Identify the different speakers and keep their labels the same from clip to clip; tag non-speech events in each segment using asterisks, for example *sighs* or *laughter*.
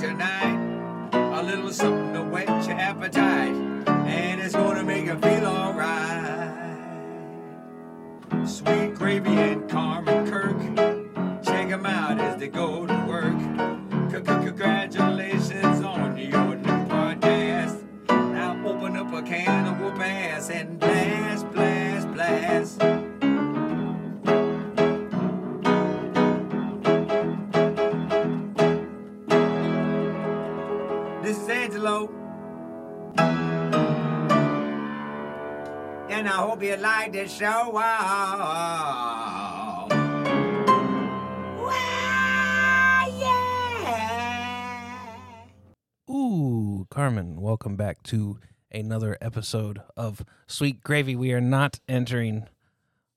Speaker 1: tonight. A little something to whet your appetite, and it's gonna make you feel alright. Sweet gravy and Carmen Kirk, check 'em out as they go hope you like the show.
Speaker 2: Ooh, Carmen, welcome back to another episode of Sweet Gravy. We are not entering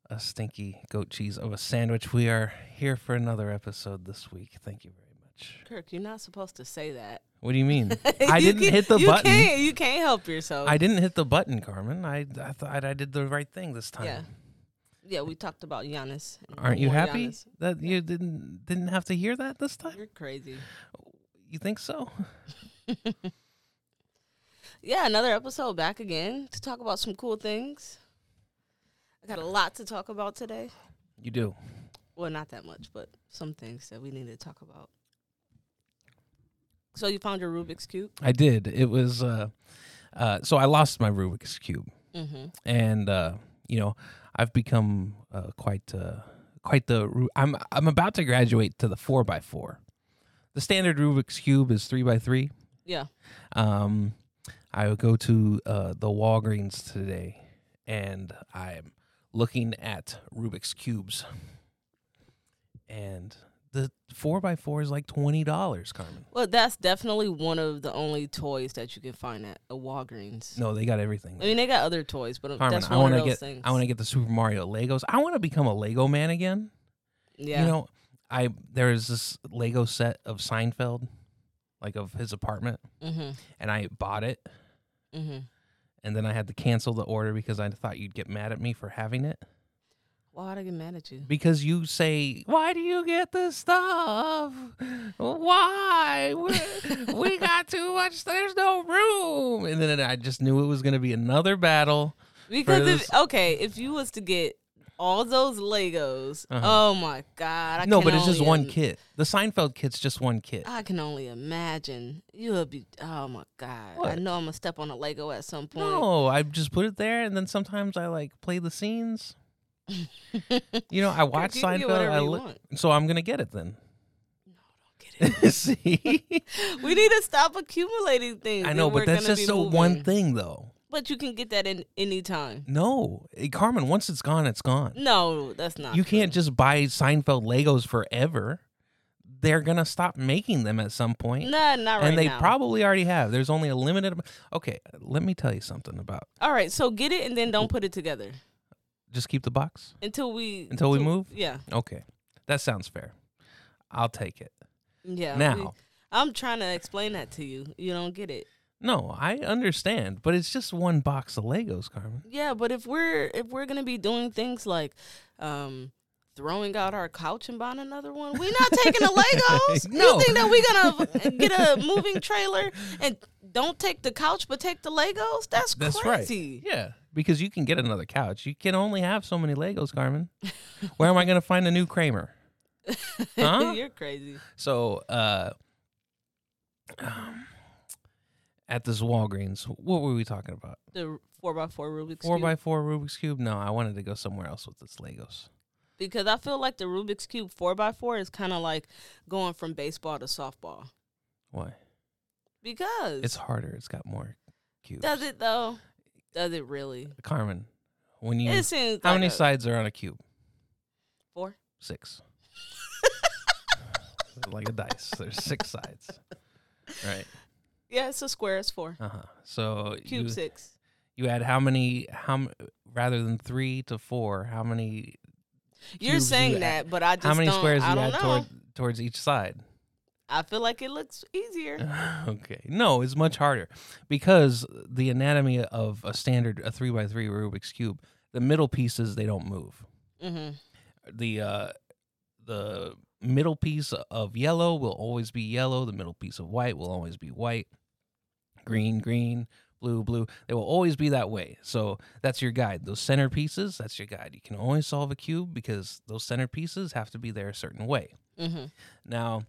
Speaker 2: a stinky goat cheese of a sandwich. We are here for another episode this week. Thank you very much.
Speaker 3: Kirk, you're not supposed to say that.
Speaker 2: What do you mean? *laughs* I
Speaker 3: You
Speaker 2: didn't
Speaker 3: can't-
Speaker 2: hit the
Speaker 3: you
Speaker 2: button.
Speaker 3: Can't, you can't help yourself.
Speaker 2: I didn't hit the button, Carmen. I I thought I did the right thing this time.
Speaker 3: Yeah. yeah, we talked about Giannis.
Speaker 2: Aren't you happy
Speaker 3: Giannis.
Speaker 2: that you didn't didn't have to hear that this time?
Speaker 3: You're crazy.
Speaker 2: You think so? *laughs*
Speaker 3: Yeah, another episode back again to talk about some cool things. I got a lot to talk about today.
Speaker 2: You do.
Speaker 3: Well, not that much, but some things that we need to talk about. So you found your Rubik's cube?
Speaker 2: I did. It was uh uh so I lost my Rubik's cube.
Speaker 3: Mm-hmm.
Speaker 2: and uh, you know I've become uh, quite uh, quite the I'm I'm about to graduate to the four by four. The standard Rubik's cube is three by three.
Speaker 3: Yeah.
Speaker 2: Um, I would go to uh, the Walgreens today, and I'm looking at Rubik's cubes, and the four by four is like twenty dollars, Carmen.
Speaker 3: Well, that's definitely one of the only toys that you can find at a Walgreens.
Speaker 2: No, they got everything.
Speaker 3: I mean, they got other toys, but
Speaker 2: Carmen,
Speaker 3: that's
Speaker 2: I
Speaker 3: one
Speaker 2: want
Speaker 3: of
Speaker 2: to
Speaker 3: those
Speaker 2: get
Speaker 3: things.
Speaker 2: I want to get the Super Mario Legos. I want to become a Lego man again.
Speaker 3: yeah.
Speaker 2: You know, I there is this Lego set of Seinfeld, like of his apartment,
Speaker 3: mm-hmm.
Speaker 2: and I bought it,
Speaker 3: Mm-hmm.
Speaker 2: and then I had to cancel the order because I thought you'd get mad at me for having it.
Speaker 3: Why'd I get mad at you?
Speaker 2: Because you say, "Why do you get this stuff? Why we, *laughs* we got too much? There's no room." And then I just knew it was going to be another battle.
Speaker 3: Because if okay, if you was to get all those Legos,
Speaker 2: Uh-huh.
Speaker 3: oh my god! I
Speaker 2: no, but it's just one
Speaker 3: im-
Speaker 2: kit. The Seinfeld kit's just one kit.
Speaker 3: I can only imagine you would be. Oh my god! I know I'm gonna step on a Lego at some point.
Speaker 2: No, I just put it there, and then sometimes I like play the scenes. You know, I *laughs* watch
Speaker 3: you
Speaker 2: Seinfeld. I li- so I'm gonna get it then.
Speaker 3: No, don't get it? *laughs*
Speaker 2: See, *laughs*
Speaker 3: we need to stop accumulating things.
Speaker 2: I know, but that's just so one thing, though.
Speaker 3: But you can get that in any time.
Speaker 2: No, Eh, Carmen, once it's gone, it's gone.
Speaker 3: No, that's not.
Speaker 2: You
Speaker 3: true.
Speaker 2: can't just buy Seinfeld Legos forever. They're gonna stop making them at some point,
Speaker 3: Nah, not right
Speaker 2: and they
Speaker 3: now.
Speaker 2: probably already have. There's only a limited. Okay, let me tell you something about.
Speaker 3: All right, so get it and then don't put it together
Speaker 2: Just keep the box
Speaker 3: until we
Speaker 2: until we move.
Speaker 3: Yeah,
Speaker 2: Okay, that sounds fair. I'll take it.
Speaker 3: yeah. we-
Speaker 2: Now,
Speaker 3: I'm trying to explain that to you. You don't get it.
Speaker 2: no, I understand, but it's just one box of Legos, Carmen.
Speaker 3: Yeah, but if we're if we're gonna be doing things like um throwing out our couch and buying another one, we not taking the *laughs* Legos.
Speaker 2: No.
Speaker 3: You think that we gonna get a moving trailer and don't take the couch but take the Legos? That's,
Speaker 2: That's
Speaker 3: crazy.
Speaker 2: right. Yeah, because you can get another couch. You can only have so many Legos, Carmen. Where am I going to find a new Kramer? Huh? *laughs*
Speaker 3: You're crazy.
Speaker 2: So, uh, um, at this Walgreens, what were we talking about?
Speaker 3: The four by four Rubik's
Speaker 2: Four
Speaker 3: cube.
Speaker 2: by four Rubik's cube? No, I wanted to go somewhere else with this Legos.
Speaker 3: Because I feel like the Rubik's cube four by four is kind of like going from baseball to softball.
Speaker 2: Why?
Speaker 3: Because
Speaker 2: It's harder. It's got more cubes.
Speaker 3: does it though? Does it really?
Speaker 2: Carmen, when you
Speaker 3: It seems
Speaker 2: how
Speaker 3: like
Speaker 2: many
Speaker 3: a-
Speaker 2: sides are on a cube?
Speaker 3: Four.
Speaker 2: Six. *laughs* like a dice. There's six sides. Right.
Speaker 3: Yeah, it's a square. It's four.
Speaker 2: Uh huh. So
Speaker 3: Cube
Speaker 2: you,
Speaker 3: six.
Speaker 2: you add how many? How rather than three to four? How many?
Speaker 3: You're saying
Speaker 2: you
Speaker 3: that, but I just
Speaker 2: How many
Speaker 3: don't,
Speaker 2: squares do you add toward, towards each side?
Speaker 3: I feel like it looks easier. *laughs*
Speaker 2: okay. No, it's much harder because the anatomy of a standard a three by three Rubik's cube, the middle pieces they don't move.
Speaker 3: hmm
Speaker 2: The uh, the middle piece of yellow will always be yellow. The middle piece of white will always be white. Green, green, blue, blue. They will always be that way. So that's your guide. Those center pieces, that's your guide. You can always solve a cube because those center pieces have to be there a certain way.
Speaker 3: Mm-hmm.
Speaker 2: Now,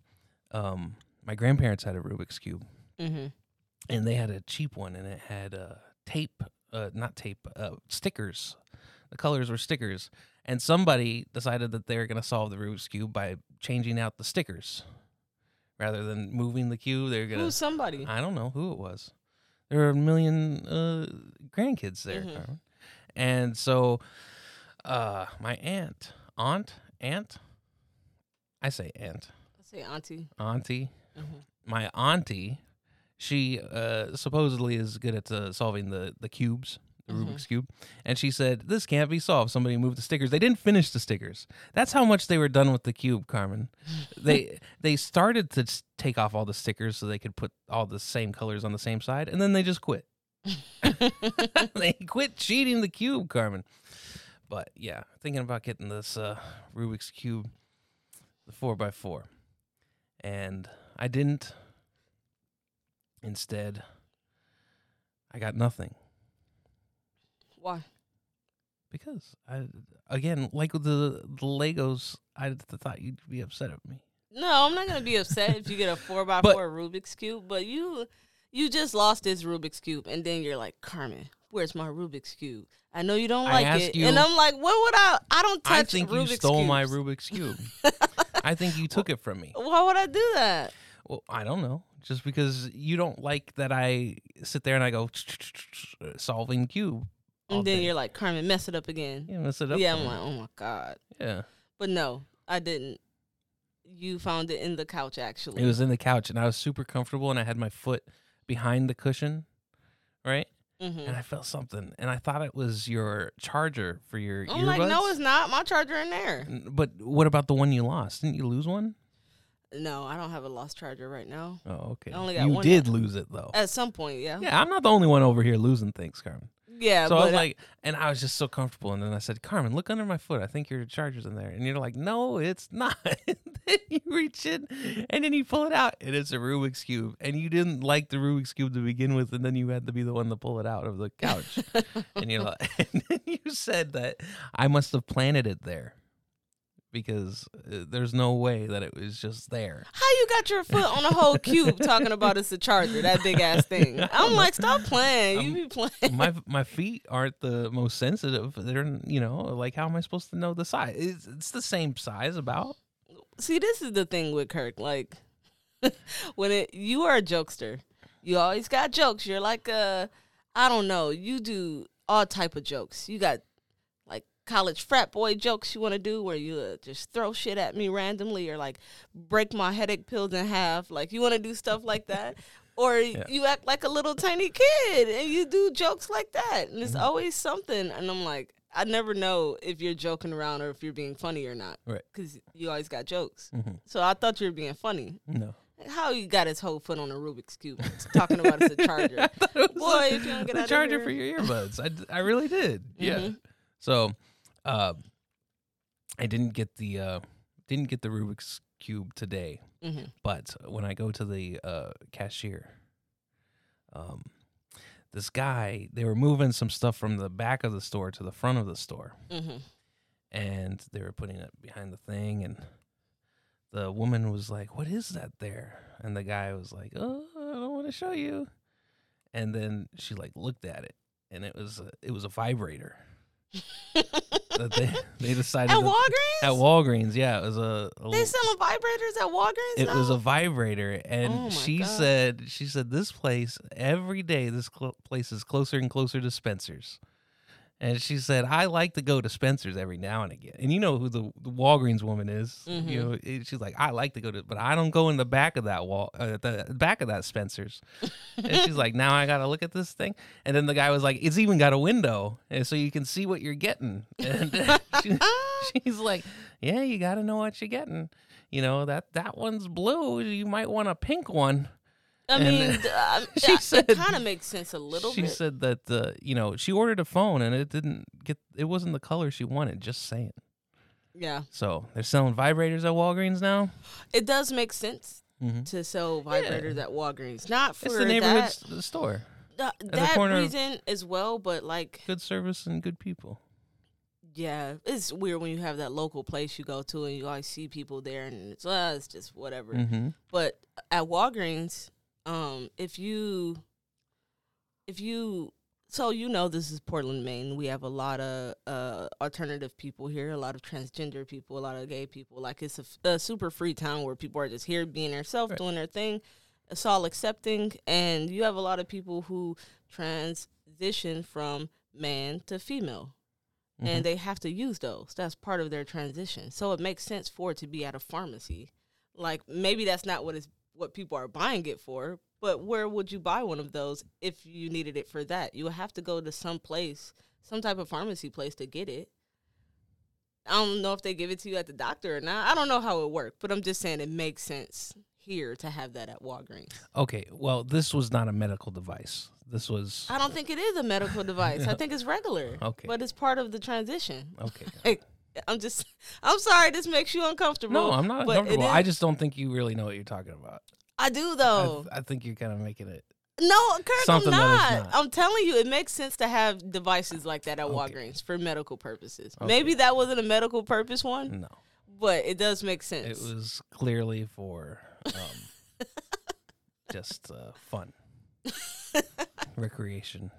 Speaker 2: um, my grandparents had a Rubik's cube,
Speaker 3: Mm-hmm.
Speaker 2: and they had a cheap one, and it had uh, tape, uh, not tape, uh, stickers. The colors were stickers, and somebody decided that they were going to solve the Rubik's cube by changing out the stickers rather than moving the cube. They're gonna.
Speaker 3: Who's somebody?
Speaker 2: I don't know who it was. There were a million uh, grandkids there,
Speaker 3: Mhm.
Speaker 2: And so uh, my aunt, aunt, aunt. I say aunt,
Speaker 3: Let's say auntie.
Speaker 2: auntie.
Speaker 3: Mhm.
Speaker 2: My auntie, she uh, supposedly is good at uh, solving the the cubes, the
Speaker 3: Mhm.
Speaker 2: Rubik's cube, and she said this can't be solved. Somebody moved the stickers. They didn't finish the stickers. That's how much they were done with the cube, Carmen. *laughs* they they started to take off all the stickers so they could put all the same colors on the same side, and then they just quit. *laughs* they quit cheating the cube, Carmen. But yeah, thinking about getting this uh, Rubik's cube, the four x four, and I didn't. Instead, I got nothing
Speaker 3: Why?
Speaker 2: because I again like with the the Legos. I th- thought you'd be upset at me.
Speaker 3: No, I'm not gonna be upset if you get a four by *laughs*
Speaker 2: But-
Speaker 3: four Rubik's cube. But you, you just lost this Rubik's cube, and then you're like, Carmen, where's my Rubik's cube? I know you don't
Speaker 2: I
Speaker 3: like
Speaker 2: asked
Speaker 3: it,
Speaker 2: you-
Speaker 3: and I'm like, what would I? I don't touch
Speaker 2: I think
Speaker 3: Rubik's
Speaker 2: you stole my
Speaker 3: cubes.
Speaker 2: Rubik's cube. *laughs* I think you took it from me. *laughs*
Speaker 3: Why would I do that?
Speaker 2: Well, I don't know. Just because you don't like that I sit there and I go solving cube.
Speaker 3: And then
Speaker 2: day.
Speaker 3: you're like, Carmen, mess it up again.
Speaker 2: yeah, mess it up.
Speaker 3: Yeah, I'm like, oh my god.
Speaker 2: yeah.
Speaker 3: But no, I didn't. You found it in the couch, actually.
Speaker 2: It was in the couch and I was super comfortable and I had my foot behind the cushion, right?
Speaker 3: hmm
Speaker 2: And I felt something and I thought it was your charger for your
Speaker 3: I'm
Speaker 2: earbuds.
Speaker 3: like, no, it's not. My charger in there.
Speaker 2: But what about the one you lost? Didn't you lose one?
Speaker 3: No, I don't have a lost charger right now.
Speaker 2: Oh, okay.
Speaker 3: I only got
Speaker 2: you
Speaker 3: one
Speaker 2: did lose it though.
Speaker 3: At some point, yeah.
Speaker 2: yeah, I'm not the only one over here losing things, Carmen.
Speaker 3: Yeah,
Speaker 2: so I was uh, like, and I was just so comfortable. And then I said, Carmen, look under my foot. I think your charger's in there. And you're like, no, it's not. and *laughs* then you reach in and then you pull it out, and it's a Rubik's Cube. And you didn't like the Rubik's Cube to begin with. And then you had to be the one to pull it out of the couch. *laughs* and you're like, *laughs* and then you said that I must have planted it there because uh, there's no way that it was just there.
Speaker 3: how you got your foot on a whole cube talking about it's a charger, that big ass thing? I'm like, stop playing. You
Speaker 2: I'm-
Speaker 3: be playing.
Speaker 2: my my feet aren't the most sensitive. They're you know like how am I supposed to know the size? It's, it's the same size about.
Speaker 3: See, this is the thing with Kirk. Like, *laughs* when it you are a jokester, you always got jokes. You're like a, I don't know. You do all type of jokes. You got college frat boy jokes you want to do, where you uh, just throw shit at me randomly, or like break my headache pills in half. Like you want to do stuff like that. *laughs* Or you act like a little tiny kid and you do jokes like that. And it's always something. And I'm like, I never know if you're joking around or if you're being funny or not
Speaker 2: Right.
Speaker 3: because you always got jokes.
Speaker 2: Mhm.
Speaker 3: So I thought you were being funny.
Speaker 2: No.
Speaker 3: How you got his whole foot on a Rubik's cube talking about it's a *laughs* charger? Boy, if you don't get
Speaker 2: the
Speaker 3: out
Speaker 2: charger
Speaker 3: of
Speaker 2: for your earbuds. I, d- I really did. Yeah.
Speaker 3: Mhm.
Speaker 2: So, uh, I didn't get the uh, didn't get the Rubik's cube today,
Speaker 3: Mhm.
Speaker 2: but when I go to the uh, cashier, um, this guy they were moving some stuff from the back of the store to the front of the store.
Speaker 3: Mhm.
Speaker 2: and they were putting it behind the thing and the woman was like what is that there and the guy was like oh i don't want to show you and then she like looked at it and it was a, it was a vibrator *laughs* that they *laughs* they decided
Speaker 3: At Walgreens?
Speaker 2: at Walgreens yeah it was a, a
Speaker 3: they selling vibrators at Walgreens?
Speaker 2: it was a vibrator and
Speaker 3: Oh
Speaker 2: she
Speaker 3: God.
Speaker 2: said she said this place every day this cl- place is closer and closer to spencer's and she said i like to go to spencer's every now and again. And you know who the, the walgreens woman is. You
Speaker 3: Mhm.
Speaker 2: know she's like i like to go to but i don't go in the back of that wall uh, the back of that spencer's. And she's like now i gotta look at this thing. And then the guy was like it's even got a window and so you can see what you're getting. *laughs* And she, she's like yeah you gotta know what you're getting. You know that that one's blue you might want a pink one
Speaker 3: I
Speaker 2: and
Speaker 3: mean, uh, *laughs*
Speaker 2: she said-
Speaker 3: it kind of makes sense a little
Speaker 2: she
Speaker 3: bit.
Speaker 2: She said that uh, you know she ordered a phone and it didn't get it wasn't the color she wanted just saying
Speaker 3: Yeah,
Speaker 2: So they're selling vibrators at Walgreens now.
Speaker 3: it does make sense
Speaker 2: Mm-hmm.
Speaker 3: to sell vibrators at Walgreens. Not for
Speaker 2: It's the neighborhood
Speaker 3: that
Speaker 2: store.
Speaker 3: th- that reason as well, but like
Speaker 2: Good service and good people.
Speaker 3: yeah, it's weird when you have that local place you go to and you always see people there and it's uh, it's just whatever.
Speaker 2: Mm-hmm.
Speaker 3: But at Walgreens, um, if you, if you, so you know this is Portland, Maine. We have a lot of uh, alternative people here, a lot of transgender people, a lot of gay people. Like it's a, f- a super free town where people are just here being themselves,
Speaker 2: Right.
Speaker 3: doing their thing. It's all accepting, and you have a lot of people who transition from man to female
Speaker 2: Mm-hmm.
Speaker 3: and they have to use those. That's part of their transition. So it makes sense for it to be at a pharmacy. Like maybe that's not what is what people are buying it for, but where would you buy one of those if you needed it for that? You would have to go to some place, some type of pharmacy place to get it. I don't know if they give it to you at the doctor or not. I don't know how it works, but I'm just saying it makes sense here to have that at Walgreens.
Speaker 2: Okay, well, this was not a medical device. This was
Speaker 3: I don't think it is a medical device. I *laughs* think it's regular.
Speaker 2: Okay.
Speaker 3: But it's part of the transition.
Speaker 2: okay. *laughs*
Speaker 3: Like, I'm just, *laughs* I'm sorry, this makes you uncomfortable.
Speaker 2: No, I'm not
Speaker 3: but
Speaker 2: uncomfortable. I just don't think you really know what you're talking about.
Speaker 3: I do though.
Speaker 2: I think you're kind of making it.
Speaker 3: no, Kirk,
Speaker 2: something
Speaker 3: I'm not.
Speaker 2: not.
Speaker 3: I'm telling you, it makes sense to have devices like that at
Speaker 2: Okay.
Speaker 3: Walgreens for medical purposes.
Speaker 2: Okay.
Speaker 3: Maybe that wasn't a medical purpose one,
Speaker 2: No,
Speaker 3: but it does make sense.
Speaker 2: it was clearly for um, *laughs* just uh, fun, *laughs* recreation.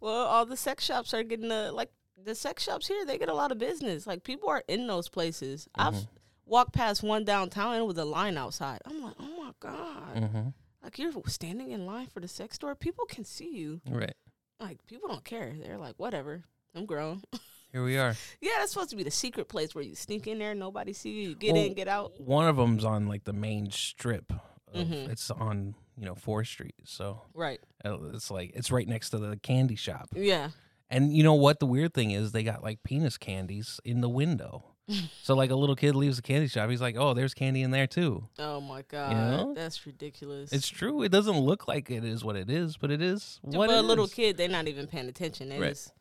Speaker 3: well, all the sex shops are getting the like the sex shops here. They get a lot of business. Like people are in those places.
Speaker 2: Mm-hmm.
Speaker 3: I've walked past one downtown was a line outside. I'm like, oh my god.
Speaker 2: Mm-hmm.
Speaker 3: Like you're standing in line for the sex store. People can see you.
Speaker 2: Right
Speaker 3: Like people don't care. They're like, whatever. I'm grown. *laughs*
Speaker 2: here we are.
Speaker 3: yeah, that's supposed to be the secret place where you sneak in there, nobody see you, you get
Speaker 2: Well,
Speaker 3: in, get out.
Speaker 2: One of them's on like the main strip. Of,
Speaker 3: Mhm.
Speaker 2: It's on you know Fore Street, so
Speaker 3: Right.
Speaker 2: uh, it's like it's right next to the candy shop.
Speaker 3: Yeah.
Speaker 2: And you know what? The weird thing is they got like penis candies in the window. *laughs* so like a little kid leaves the candy shop, he's like, "Oh, there's candy in there too."
Speaker 3: Oh my god,
Speaker 2: know?
Speaker 3: that's ridiculous.
Speaker 2: It's true. It doesn't look like it is what it is, but it is what
Speaker 3: but a little kid, they're not even paying attention. They
Speaker 2: Right.
Speaker 3: just,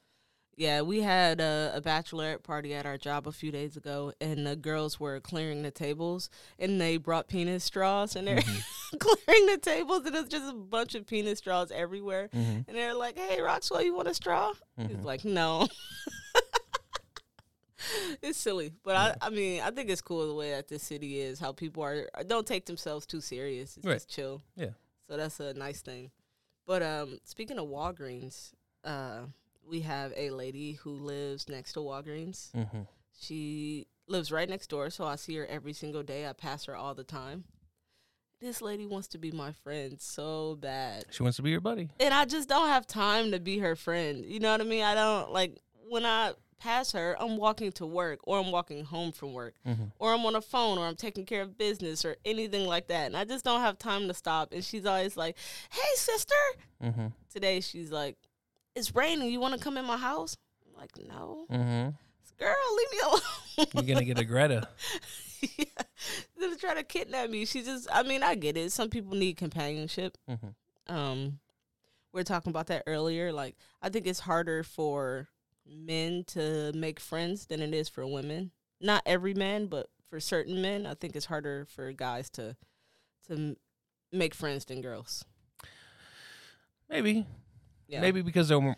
Speaker 3: yeah, we had a, a bachelorette party at our job a few days ago, and the girls were clearing the tables, and they brought penis straws, and they're
Speaker 2: Mm-hmm. *laughs*
Speaker 3: clearing the tables, and it's just a bunch of penis straws everywhere.
Speaker 2: Mhm.
Speaker 3: And they're like, "Hey, Roxwell, you want a straw?" He's
Speaker 2: Mhm.
Speaker 3: like, "No." *laughs* it's silly, but I, I mean, I think it's cool the way that this city is. How people are don't take themselves too serious. It's
Speaker 2: Right.
Speaker 3: just chill.
Speaker 2: Yeah.
Speaker 3: So that's a nice thing. But um, speaking of Walgreens, uh, we have a lady who lives next to Walgreens.
Speaker 2: Mhm.
Speaker 3: She lives right next door, so I see her every single day. I pass her all the time. This lady wants to be my friend so bad
Speaker 2: She wants to be your buddy.
Speaker 3: and I just don't have time to be her friend. You know what I mean? I don't like when I pass her, I'm walking to work or I'm walking home from work
Speaker 2: Mhm.
Speaker 3: or I'm on a phone or I'm taking care of business or anything like that. And I just don't have time to stop. And she's always like, "Hey, sister."
Speaker 2: Mm-hmm.
Speaker 3: Today she's like, "It's raining. You want to come in my house?" I'm like, "No,
Speaker 2: Mm-hmm.
Speaker 3: girl, leave me alone."
Speaker 2: You're gonna get a Greta. *laughs*
Speaker 3: yeah. They're trying to kidnap me. She just, I mean, I get it. Some people need companionship.
Speaker 2: Mhm.
Speaker 3: Um, we were talking about that earlier. Like, I think it's harder for men to make friends than it is for women. Not every man, but for certain men, I think it's harder for guys to to m- make friends than girls.
Speaker 2: Maybe,
Speaker 3: Yeah,
Speaker 2: maybe because they're more,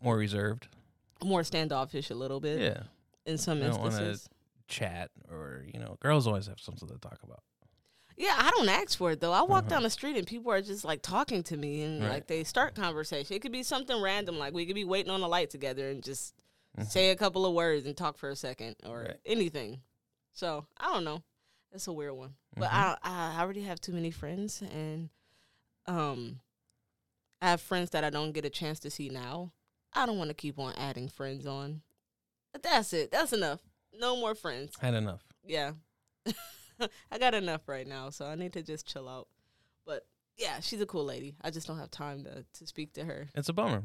Speaker 2: more reserved.
Speaker 3: more standoffish a little bit
Speaker 2: Yeah,
Speaker 3: in some
Speaker 2: They
Speaker 3: instances.
Speaker 2: chat or you know, girls always have something to talk about.
Speaker 3: Yeah, I don't ask for it though. I walk
Speaker 2: Uh-huh.
Speaker 3: down the street and people are just like talking to me and
Speaker 2: Right.
Speaker 3: like they start conversation. It could be something random, like we could be waiting on a light together and just
Speaker 2: Mhm.
Speaker 3: say a couple of words and talk for a second or
Speaker 2: Right.
Speaker 3: anything. So I don't know. It's a weird one, but
Speaker 2: Mhm.
Speaker 3: I I already have too many friends and um I have friends that I don't get a chance to see now. I don't want to keep on adding friends on. But that's it. That's enough. No more friends
Speaker 2: Had enough.
Speaker 3: yeah. *laughs* I got enough right now, so I need to just chill out. But yeah, she's a cool lady. I just don't have time to to speak to her.
Speaker 2: It's a bummer.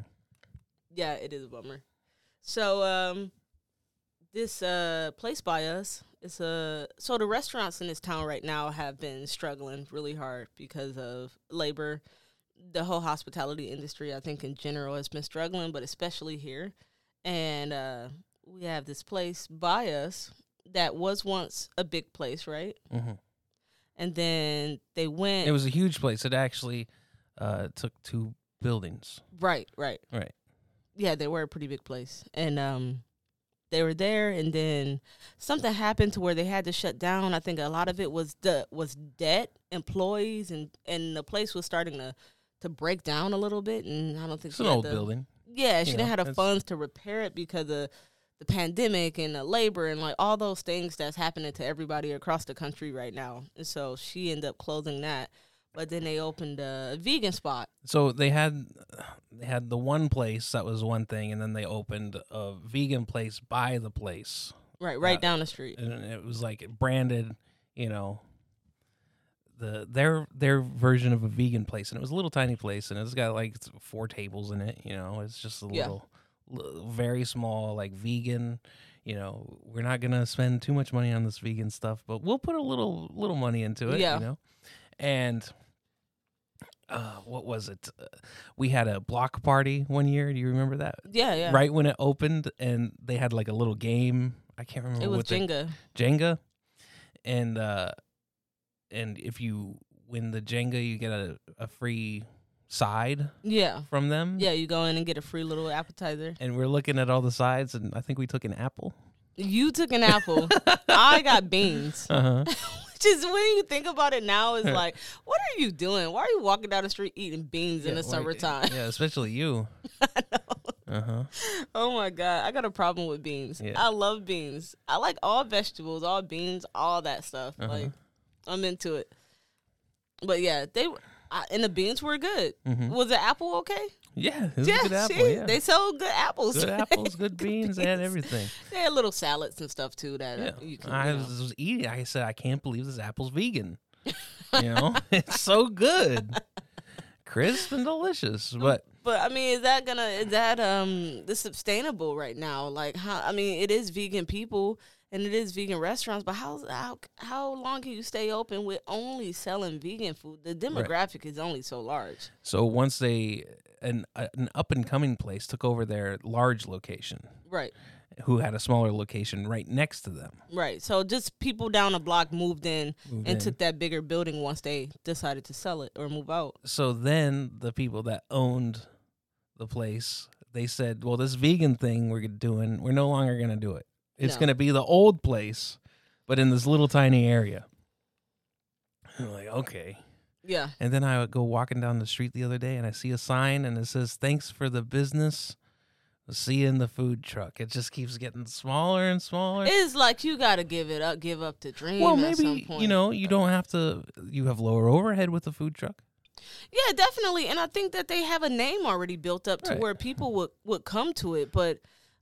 Speaker 3: Yeah, it is a bummer. So um this uh place by us it's a so the restaurants in this town right now have been struggling really hard because of labor. The whole hospitality industry, I think in general has been struggling, but especially here. And uh we have this place by us that was once a big place, right?
Speaker 2: hmm
Speaker 3: And then they went
Speaker 2: It was a huge place. It actually uh, took two buildings.
Speaker 3: right, right.
Speaker 2: Right.
Speaker 3: yeah, they were a pretty big place, and um, they were there, and then something happened to where they had to shut down. I think a lot of it was the was debt, employees, and and the place was starting to to break down a little bit, and I don't think
Speaker 2: It's
Speaker 3: she
Speaker 2: an
Speaker 3: had
Speaker 2: old
Speaker 3: the-
Speaker 2: building.
Speaker 3: Yeah, she
Speaker 2: you
Speaker 3: didn't
Speaker 2: know,
Speaker 3: have the funds to repair it because of the pandemic and the labor and like all those things that's happening to everybody across the country right now. And so she ended up closing that. But then they opened a vegan spot.
Speaker 2: So they had they had the one place that was one thing, and then they opened a vegan place by the place,
Speaker 3: Right, right
Speaker 2: Uh,
Speaker 3: down the street.
Speaker 2: and it was like branded, you know, the their their version of a vegan place, and it was a little tiny place, and it's got like four tables in it. You know, it's just a
Speaker 3: Yeah.
Speaker 2: little, li- very small, like vegan. You know, we're not gonna spend too much money on this vegan stuff, but we'll put a little little money into it.
Speaker 3: Yeah.
Speaker 2: You know, and uh, what was it? Uh, we had a block party one year. Do you remember that?
Speaker 3: Yeah, yeah.
Speaker 2: Right when it opened, and they had like a little game. I can't remember.
Speaker 3: It was
Speaker 2: they-
Speaker 3: Jenga.
Speaker 2: Jenga, and uh, and if you win the Jenga, you get a, a free side
Speaker 3: Yeah.
Speaker 2: from them.
Speaker 3: Yeah, you go in and get a free little appetizer.
Speaker 2: And we're looking at all the sides, and I think we took an apple.
Speaker 3: You took an apple. I *laughs* got beans.
Speaker 2: Uh huh. *laughs*
Speaker 3: Which is when you think about it now, is like, what are you doing? Why are you walking down the street eating beans in the summertime?
Speaker 2: Yeah, especially you. *laughs* Uh huh.
Speaker 3: Oh my god, I got a problem with beans.
Speaker 2: Yeah.
Speaker 3: I love beans. I like all vegetables, all beans, all that stuff.
Speaker 2: Uh-huh.
Speaker 3: Like I'm into it. But yeah, they I, and the beans were good.
Speaker 2: Mhm.
Speaker 3: Was the apple okay?
Speaker 2: Yeah, it was
Speaker 3: yeah,
Speaker 2: apple. yeah.
Speaker 3: they sold good apples.
Speaker 2: good *laughs* apples, good beans, had everything. *laughs*
Speaker 3: They had little salads and stuff too. That
Speaker 2: Yeah.
Speaker 3: uh, you can.
Speaker 2: I
Speaker 3: know.
Speaker 2: was, was eating. I said, I can't believe this apple's vegan. *laughs* you know, it's so good, crisp and delicious. But
Speaker 3: But I mean, is that gonna is that um the sustainable right now? Like how I mean, it is vegan people and it is vegan restaurants, but how how how long can you stay open with only selling vegan food? The demographic is only so large.
Speaker 2: So once they an an up and coming place took over their large location,
Speaker 3: Right.
Speaker 2: who had a smaller location right next to them.
Speaker 3: Right. So just people down the block moved in
Speaker 2: Moved
Speaker 3: and
Speaker 2: in.
Speaker 3: took that bigger building once they decided to sell it or move out.
Speaker 2: So then the people that owned the place, they said, "Well, this vegan thing we're doing, we're no longer going to do it. It's
Speaker 3: No.
Speaker 2: going to be the old place, but in this little tiny area." I'm like, okay.
Speaker 3: Yeah.
Speaker 2: And then I would go walking down the street the other day and I see a sign and it says, Thanks for the business. See you in the food truck. It just keeps getting smaller and smaller.
Speaker 3: It's like you gotta give it up, give up the dream.
Speaker 2: well,
Speaker 3: at some
Speaker 2: maybe, you know, you don't have to, you have lower overhead with the food truck.
Speaker 3: Yeah, definitely. And I think that they have a name already built up to
Speaker 2: Right.
Speaker 3: where people would, would come to it. But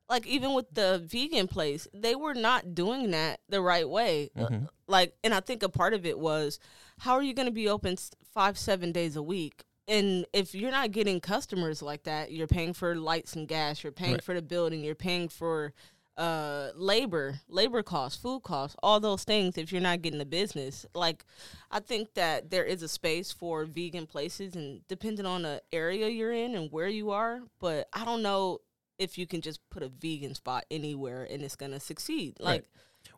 Speaker 3: like even with the vegan place, they were not doing that the right way. Uh,
Speaker 2: Mhm.
Speaker 3: Like, and I think a part of it was how are you going to be open five, seven days a week? And if you're not getting customers like that, you're paying for lights and gas, you're paying
Speaker 2: Right.
Speaker 3: for the building, you're paying for uh labor labor costs food costs all those things if you're not getting the business like i think that there is a space for vegan places and depending on the area you're in and where you are but i don't know if you can just put a vegan spot anywhere and it's gonna succeed like
Speaker 2: Right.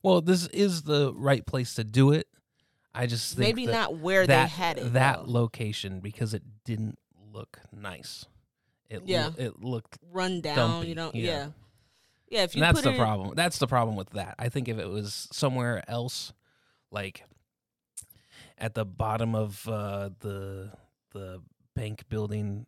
Speaker 2: Well, this is the right place to do it. I just think
Speaker 3: maybe not where
Speaker 2: that,
Speaker 3: they had it
Speaker 2: that
Speaker 3: though.
Speaker 2: location because it didn't look nice. It
Speaker 3: Yeah.
Speaker 2: lo- it looked
Speaker 3: run down
Speaker 2: dumpy,
Speaker 3: you don't
Speaker 2: yeah.
Speaker 3: yeah yeah, if you
Speaker 2: and that's the problem. That's the problem with that. I think if it was somewhere else, like at the bottom of uh, the the bank building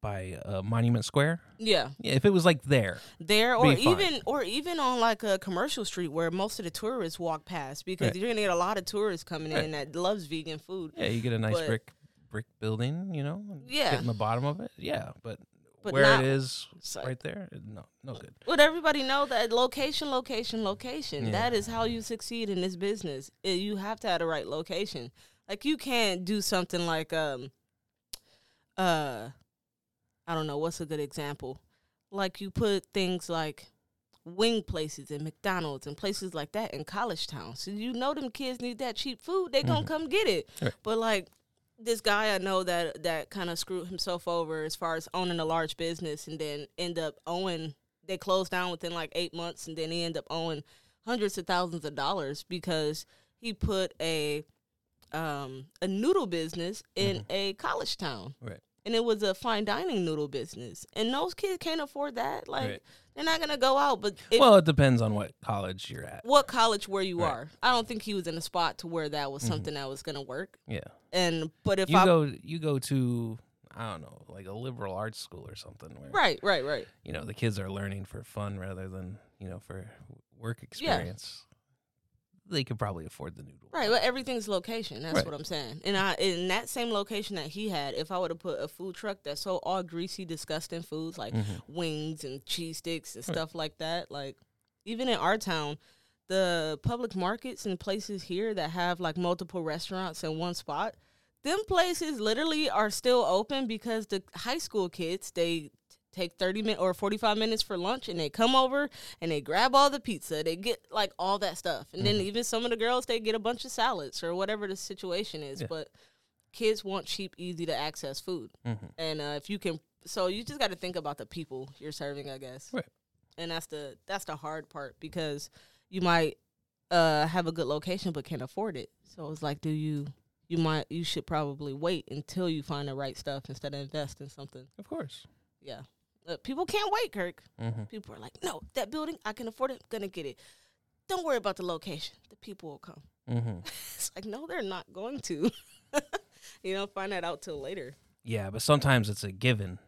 Speaker 2: by uh, Monument Square,
Speaker 3: yeah
Speaker 2: yeah, if it was like there,
Speaker 3: there or
Speaker 2: Be fine.
Speaker 3: even or even on like a commercial street where most of the tourists walk past because
Speaker 2: Right.
Speaker 3: you're gonna get a lot of tourists coming
Speaker 2: Right.
Speaker 3: in that loves vegan food
Speaker 2: yeah, you get a nice
Speaker 3: But-
Speaker 2: brick brick building, you know,
Speaker 3: Yeah.
Speaker 2: get in the bottom of it, yeah, but,
Speaker 3: But
Speaker 2: where
Speaker 3: not-
Speaker 2: it is right there, no, no good.
Speaker 3: would everybody know that location, location, location.
Speaker 2: Yeah.
Speaker 3: That is how you succeed in this business. Eh, You have to have the right location. Like you can't do something like um uh I don't know, what's a good example? Like you put things like wing places and McDonald's and places like that in college towns. So you know them kids need that cheap food, they gonna
Speaker 2: Mhm.
Speaker 3: come get it.
Speaker 2: Right.
Speaker 3: But like this guy I know that that kind of screwed himself over as far as owning a large business and then end up owing they closed down within like eight months and then he ended up owing hundreds of thousands of dollars because he put a um a noodle business in a college town.
Speaker 2: Right.
Speaker 3: And it was a fine dining noodle business. And those kids can't afford that. Like
Speaker 2: Right.
Speaker 3: they're not gonna go out. But if,
Speaker 2: well, it depends on what college you're at.
Speaker 3: what college where you
Speaker 2: Right.
Speaker 3: are. I don't think he was in a spot to where that was mm-hmm. something that was gonna work.
Speaker 2: Yeah.
Speaker 3: And but if
Speaker 2: You
Speaker 3: I
Speaker 2: go you go to I don't know, like a liberal arts school or something where
Speaker 3: right, right, right.
Speaker 2: you know, the kids are learning for fun rather than, you know, for work experience. They could probably afford the noodle.
Speaker 3: Right, but everything's location. That's
Speaker 2: Right.
Speaker 3: what I'm saying. And I in that same location that he had, if I would have put a food truck that sold all greasy, disgusting foods like
Speaker 2: Mhm.
Speaker 3: wings and cheese sticks and stuff like that, like even in our town, the public markets and places here that have like multiple restaurants in one spot, them places literally are still open because the high school kids they take 30 minutes or 45 minutes for lunch and they come over and they grab all the pizza they get like all that stuff and then even some of the girls they get a bunch of salads or whatever the situation is
Speaker 2: Yeah.
Speaker 3: but kids want cheap easy to access food
Speaker 2: Mhm.
Speaker 3: and uh, if you can so you just got to think about the people you're serving i guess
Speaker 2: Right.
Speaker 3: and that's the that's the hard part because you might uh have a good location but can't afford it so it's like do you you might you should probably wait until you find the right stuff instead of invest in something
Speaker 2: Of course.
Speaker 3: yeah uh, people can't wait kirk
Speaker 2: hmm
Speaker 3: people are like no that building i can afford it gonna get it don't worry about the location the people will come
Speaker 2: Mm-hmm. *laughs*
Speaker 3: it's like no they're not going to *laughs* you don't find that out till later
Speaker 2: Yeah, but sometimes it's a given.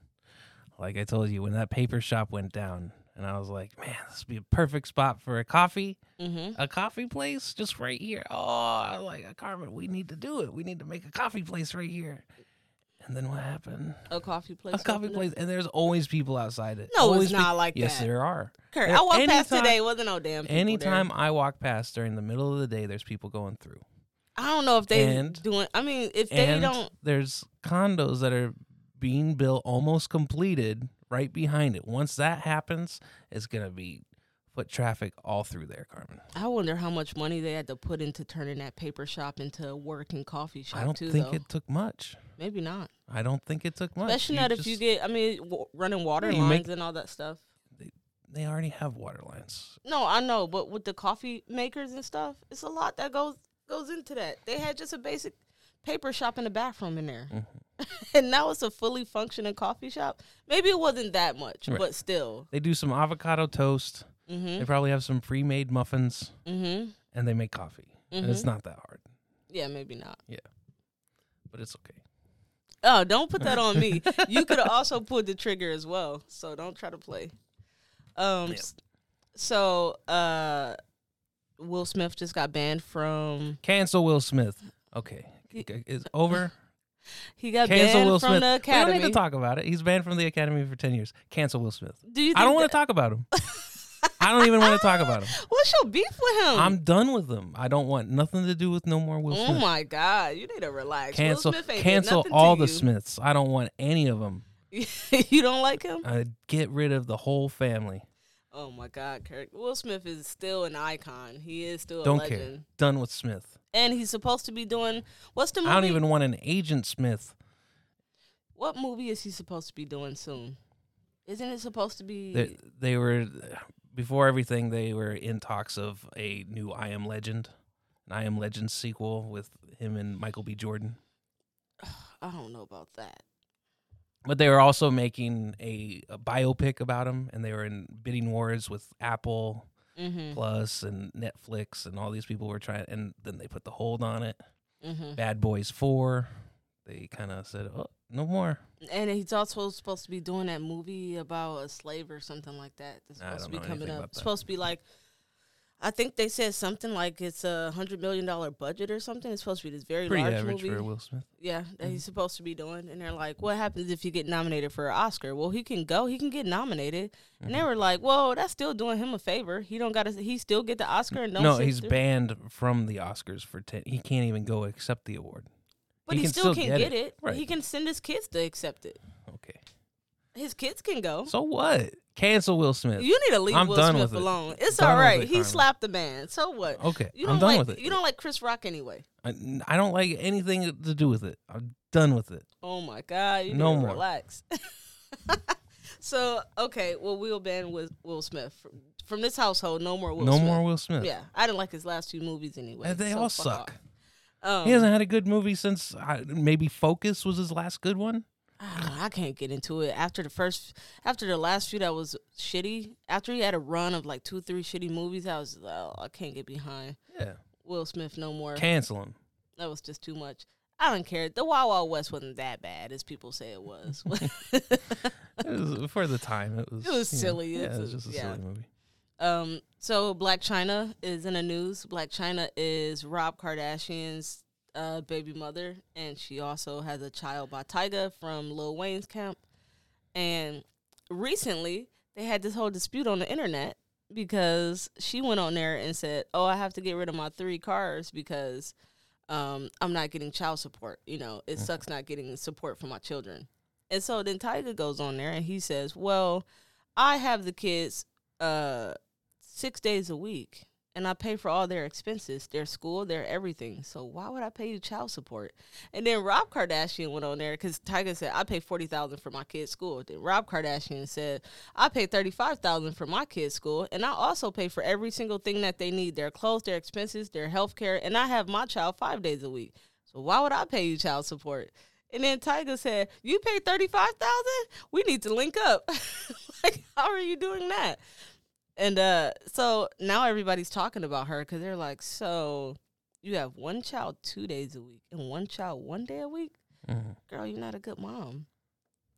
Speaker 2: Like I told you, when that paper shop went down, and I was like, man, this would be a perfect spot for a coffee,
Speaker 3: mm-hmm
Speaker 2: a coffee place just right here. Oh, like, Carmen, we need to do it. We need to make a coffee place right here. And then what happened?
Speaker 3: a coffee place
Speaker 2: A coffee place, and there's always people outside it.
Speaker 3: No,
Speaker 2: always
Speaker 3: it's not like
Speaker 2: yes,
Speaker 3: that.
Speaker 2: Yes, there are.
Speaker 3: Kurt,
Speaker 2: Yeah,
Speaker 3: I walked past today. Wasn't no damn. People
Speaker 2: Anytime
Speaker 3: there.
Speaker 2: I walk past during the middle of the day, there's people going through.
Speaker 3: I don't know if they
Speaker 2: And-
Speaker 3: doing. I mean, if they don't,
Speaker 2: there's condos that are being built almost completed right behind it. Once that happens, it's gonna be foot traffic all through there, Carmen.
Speaker 3: I wonder how much money they had to put into turning that paper shop into a working coffee shop
Speaker 2: I don't
Speaker 3: too.
Speaker 2: think
Speaker 3: though
Speaker 2: it took much.
Speaker 3: maybe not.
Speaker 2: I don't think it took much.
Speaker 3: Especially
Speaker 2: You
Speaker 3: not if you get. I mean, w- running water
Speaker 2: Yeah,
Speaker 3: lines
Speaker 2: make-
Speaker 3: and all that stuff.
Speaker 2: They, they already have water lines.
Speaker 3: No, I know, but with the coffee makers and stuff, it's a lot that goes goes into that. They had just a basic paper shop in the bathroom in there,
Speaker 2: Mhm. *laughs*
Speaker 3: and now it's a fully functioning coffee shop. Maybe it wasn't that much,
Speaker 2: Right.
Speaker 3: but still.
Speaker 2: They do some avocado toast.
Speaker 3: Mm-hmm.
Speaker 2: They probably have some pre-made muffins,
Speaker 3: Mm-hmm.
Speaker 2: and they make coffee. And it's
Speaker 3: Mhm.
Speaker 2: not that hard,
Speaker 3: Yeah, maybe not. Yeah.
Speaker 2: But it's okay.
Speaker 3: Oh, don't put that on me. *laughs* You could also pulled the trigger as well. So don't try to play. Um
Speaker 2: Yep.
Speaker 3: s- so uh Will Smith just got banned from
Speaker 2: Cancel Will Smith. Okay, it's over. *laughs*
Speaker 3: he got
Speaker 2: Cancel
Speaker 3: banned
Speaker 2: Will
Speaker 3: from
Speaker 2: Smith.
Speaker 3: the
Speaker 2: We don't need to talk about it. He's banned from the academy for ten years. Cancel Will Smith.
Speaker 3: Do you
Speaker 2: I don't want to talk about him. *laughs* I don't even want to talk about him. *laughs*
Speaker 3: What's your beef with him?
Speaker 2: I'm done with him. I don't want nothing to do with no more Will
Speaker 3: oh
Speaker 2: Smith.
Speaker 3: my god, you need to relax.
Speaker 2: cancel
Speaker 3: Will Smith ain't
Speaker 2: cancel all the
Speaker 3: you.
Speaker 2: Smiths. I don't want any of them. *laughs*
Speaker 3: you don't like him?
Speaker 2: Uh, get rid of the whole family.
Speaker 3: Oh my god, Kirk. Will Smith is still an icon. He is still a
Speaker 2: Don't
Speaker 3: legend.
Speaker 2: care. Done with Smith.
Speaker 3: And he's supposed to be doing what's the movie?
Speaker 2: I don't even want an Agent Smith.
Speaker 3: What movie is he supposed to be doing soon? Isn't it supposed to be?
Speaker 2: They, they were before everything. They were in talks of a new I Am Legend, an I Am Legend sequel with him and Michael B. Jordan. *sighs*
Speaker 3: I don't know about that.
Speaker 2: But they were also making a, a biopic about him, and they were in bidding wars with Apple
Speaker 3: Mm-hmm.
Speaker 2: Plus and Netflix, and all these people were trying. And then they put the hold on it.
Speaker 3: Mm-hmm.
Speaker 2: Bad Boys Four. They kind of said, "Oh, no more."
Speaker 3: And he's also supposed to be doing that movie about a slave or something like that. That's supposed to be coming up. supposed to be like, I think they said something like it's a hundred million dollar budget or something. It's supposed to be this very
Speaker 2: Pretty
Speaker 3: large
Speaker 2: average
Speaker 3: movie.
Speaker 2: for Will Smith.
Speaker 3: Yeah, that
Speaker 2: Mm-hmm.
Speaker 3: he's supposed to be doing. And they're like, what happens if you get nominated for an Oscar? Well, he can go. He can get nominated. And
Speaker 2: Mm-hmm.
Speaker 3: they were like, well, that's still doing him a favor. He don't got to. He still get the Oscar and
Speaker 2: no, he's
Speaker 3: through-
Speaker 2: banned from the Oscars for ten. He can't even go accept the award.
Speaker 3: But
Speaker 2: he
Speaker 3: he,
Speaker 2: can
Speaker 3: still,
Speaker 2: still
Speaker 3: can
Speaker 2: get it.
Speaker 3: it.
Speaker 2: Right.
Speaker 3: He can send his kids to accept it.
Speaker 2: Okay.
Speaker 3: His kids can go.
Speaker 2: So what? Cancel Will Smith.
Speaker 3: You need to leave
Speaker 2: I'm
Speaker 3: Will
Speaker 2: done
Speaker 3: Smith
Speaker 2: with it.
Speaker 3: alone. It's
Speaker 2: Done
Speaker 3: all right.
Speaker 2: it,
Speaker 3: He slapped the man. So what?
Speaker 2: Okay,
Speaker 3: You
Speaker 2: I'm
Speaker 3: don't
Speaker 2: done
Speaker 3: like
Speaker 2: with it.
Speaker 3: you don't like Chris Rock anyway.
Speaker 2: I, I don't like anything to do with it. I'm done with it.
Speaker 3: Oh my god, you
Speaker 2: No
Speaker 3: need to
Speaker 2: more.
Speaker 3: relax. *laughs* so okay, well we'll ban Will Smith from this household, no more Will
Speaker 2: no
Speaker 3: Smith.
Speaker 2: more Will Smith.
Speaker 3: Yeah, I didn't like his last two movies anyway.
Speaker 2: And they
Speaker 3: so
Speaker 2: all suck.
Speaker 3: off. Um,
Speaker 2: He hasn't had a good movie since maybe Focus was his last good one.
Speaker 3: I, I can't get into it after the first, after the last few that was shitty. After he had a run of like two, three shitty movies, I was, oh, I can't get behind
Speaker 2: Yeah,
Speaker 3: Will Smith no more.
Speaker 2: cancel him.
Speaker 3: That was just too much. I don't care. The Wild Wild West wasn't that bad as people say it was. *laughs*
Speaker 2: It was, for the time, it was.
Speaker 3: It was
Speaker 2: you know,
Speaker 3: silly.
Speaker 2: yeah, it was just a
Speaker 3: yeah.
Speaker 2: silly movie.
Speaker 3: Um, so Blac Chyna is in the news. Blac Chyna is Rob Kardashian's uh, baby mother, and she also has a child by Tyga from Lil Wayne's camp. And recently, they had this whole dispute on the internet because she went on there and said, "Oh, I have to get rid of my three cars because um, I'm not getting child support. You know, it sucks not getting support for my children." And so then Tyga goes on there and he says, "Well, I have the kids uh six days a week and I pay for all their expenses, their school, their everything. So why would I pay you child support? And then Rob Kardashian went on there because Tyga said I pay forty thousand for my kid's school. Then Rob Kardashian said I pay thirty five thousand for my kid's school, and I also pay for every single thing that they need: their clothes, their expenses, their health care, and I have my child five days a week. So why would I pay you child support? And then Tyga said, "You pay thirty five thousand? We need to link up. *laughs* like, how are you doing that?" And uh, so now everybody's talking about her because they're like, "So you have one child two days a week and one child one day a week?
Speaker 2: Mhm.
Speaker 3: Girl, you're not a good mom."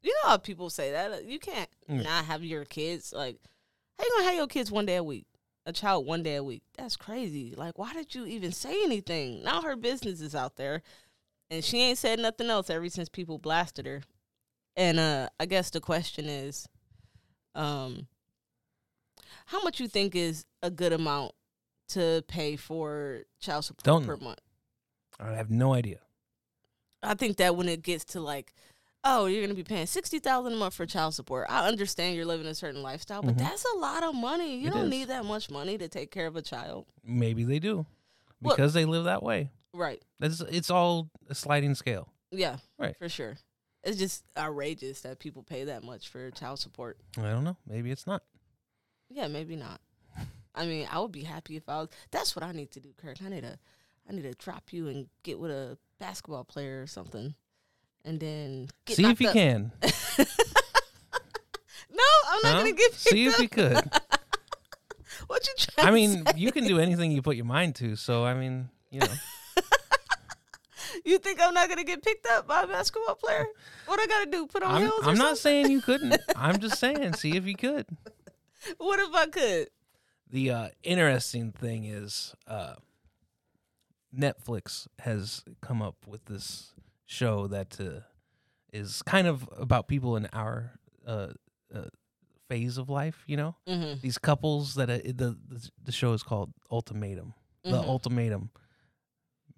Speaker 3: You know how people say that you can't
Speaker 2: Mm.
Speaker 3: not have your kids like. How you gonna have your kids one day a week? A child one day a week? That's crazy. Like, why did you even say anything? Now her business is out there, and she ain't said nothing else ever since people blasted her. And uh, I guess the question is, um, how much you think is a good amount to pay for child support
Speaker 2: Don't
Speaker 3: per month?
Speaker 2: I have no idea.
Speaker 3: I think that when it gets to like, oh, you're gonna be paying sixty thousand a month for child support. I understand you're living a certain lifestyle, but
Speaker 2: Mhm.
Speaker 3: that's a lot of money. You
Speaker 2: It
Speaker 3: don't
Speaker 2: is.
Speaker 3: need that much money to take care of a child,
Speaker 2: Maybe they do because they live that way.
Speaker 3: right?
Speaker 2: It's it's all a sliding scale.
Speaker 3: Yeah,
Speaker 2: Right.
Speaker 3: for sure. It's just outrageous that people pay that much for child support.
Speaker 2: I don't know. Maybe it's not.
Speaker 3: Yeah, maybe not. I mean, I would be happy if I was. That's what I need to do, Kirk. I need to, I need to drop you and get with a basketball player or something, and then get
Speaker 2: See if you
Speaker 3: up.
Speaker 2: can. *laughs*
Speaker 3: No, I'm not
Speaker 2: Huh?
Speaker 3: gonna get picked
Speaker 2: See if
Speaker 3: up.
Speaker 2: you could. *laughs*
Speaker 3: What you trying
Speaker 2: I mean, you can do anything you put your mind to. So I mean, you know, *laughs*
Speaker 3: You think I'm not gonna get picked up by a basketball player? What I gotta do? Put on
Speaker 2: I'm,
Speaker 3: heels? or
Speaker 2: I'm not
Speaker 3: something?
Speaker 2: saying you couldn't. I'm just saying, see if you could. *laughs*
Speaker 3: What if I could?
Speaker 2: The uh, interesting thing is, uh, Netflix has come up with this show that uh, is kind of about people in our uh, uh, phase of life. You know,
Speaker 3: Mm-hmm.
Speaker 2: these couples that uh, the the, the show is called Ultimatum. The
Speaker 3: Mhm.
Speaker 2: ultimatum: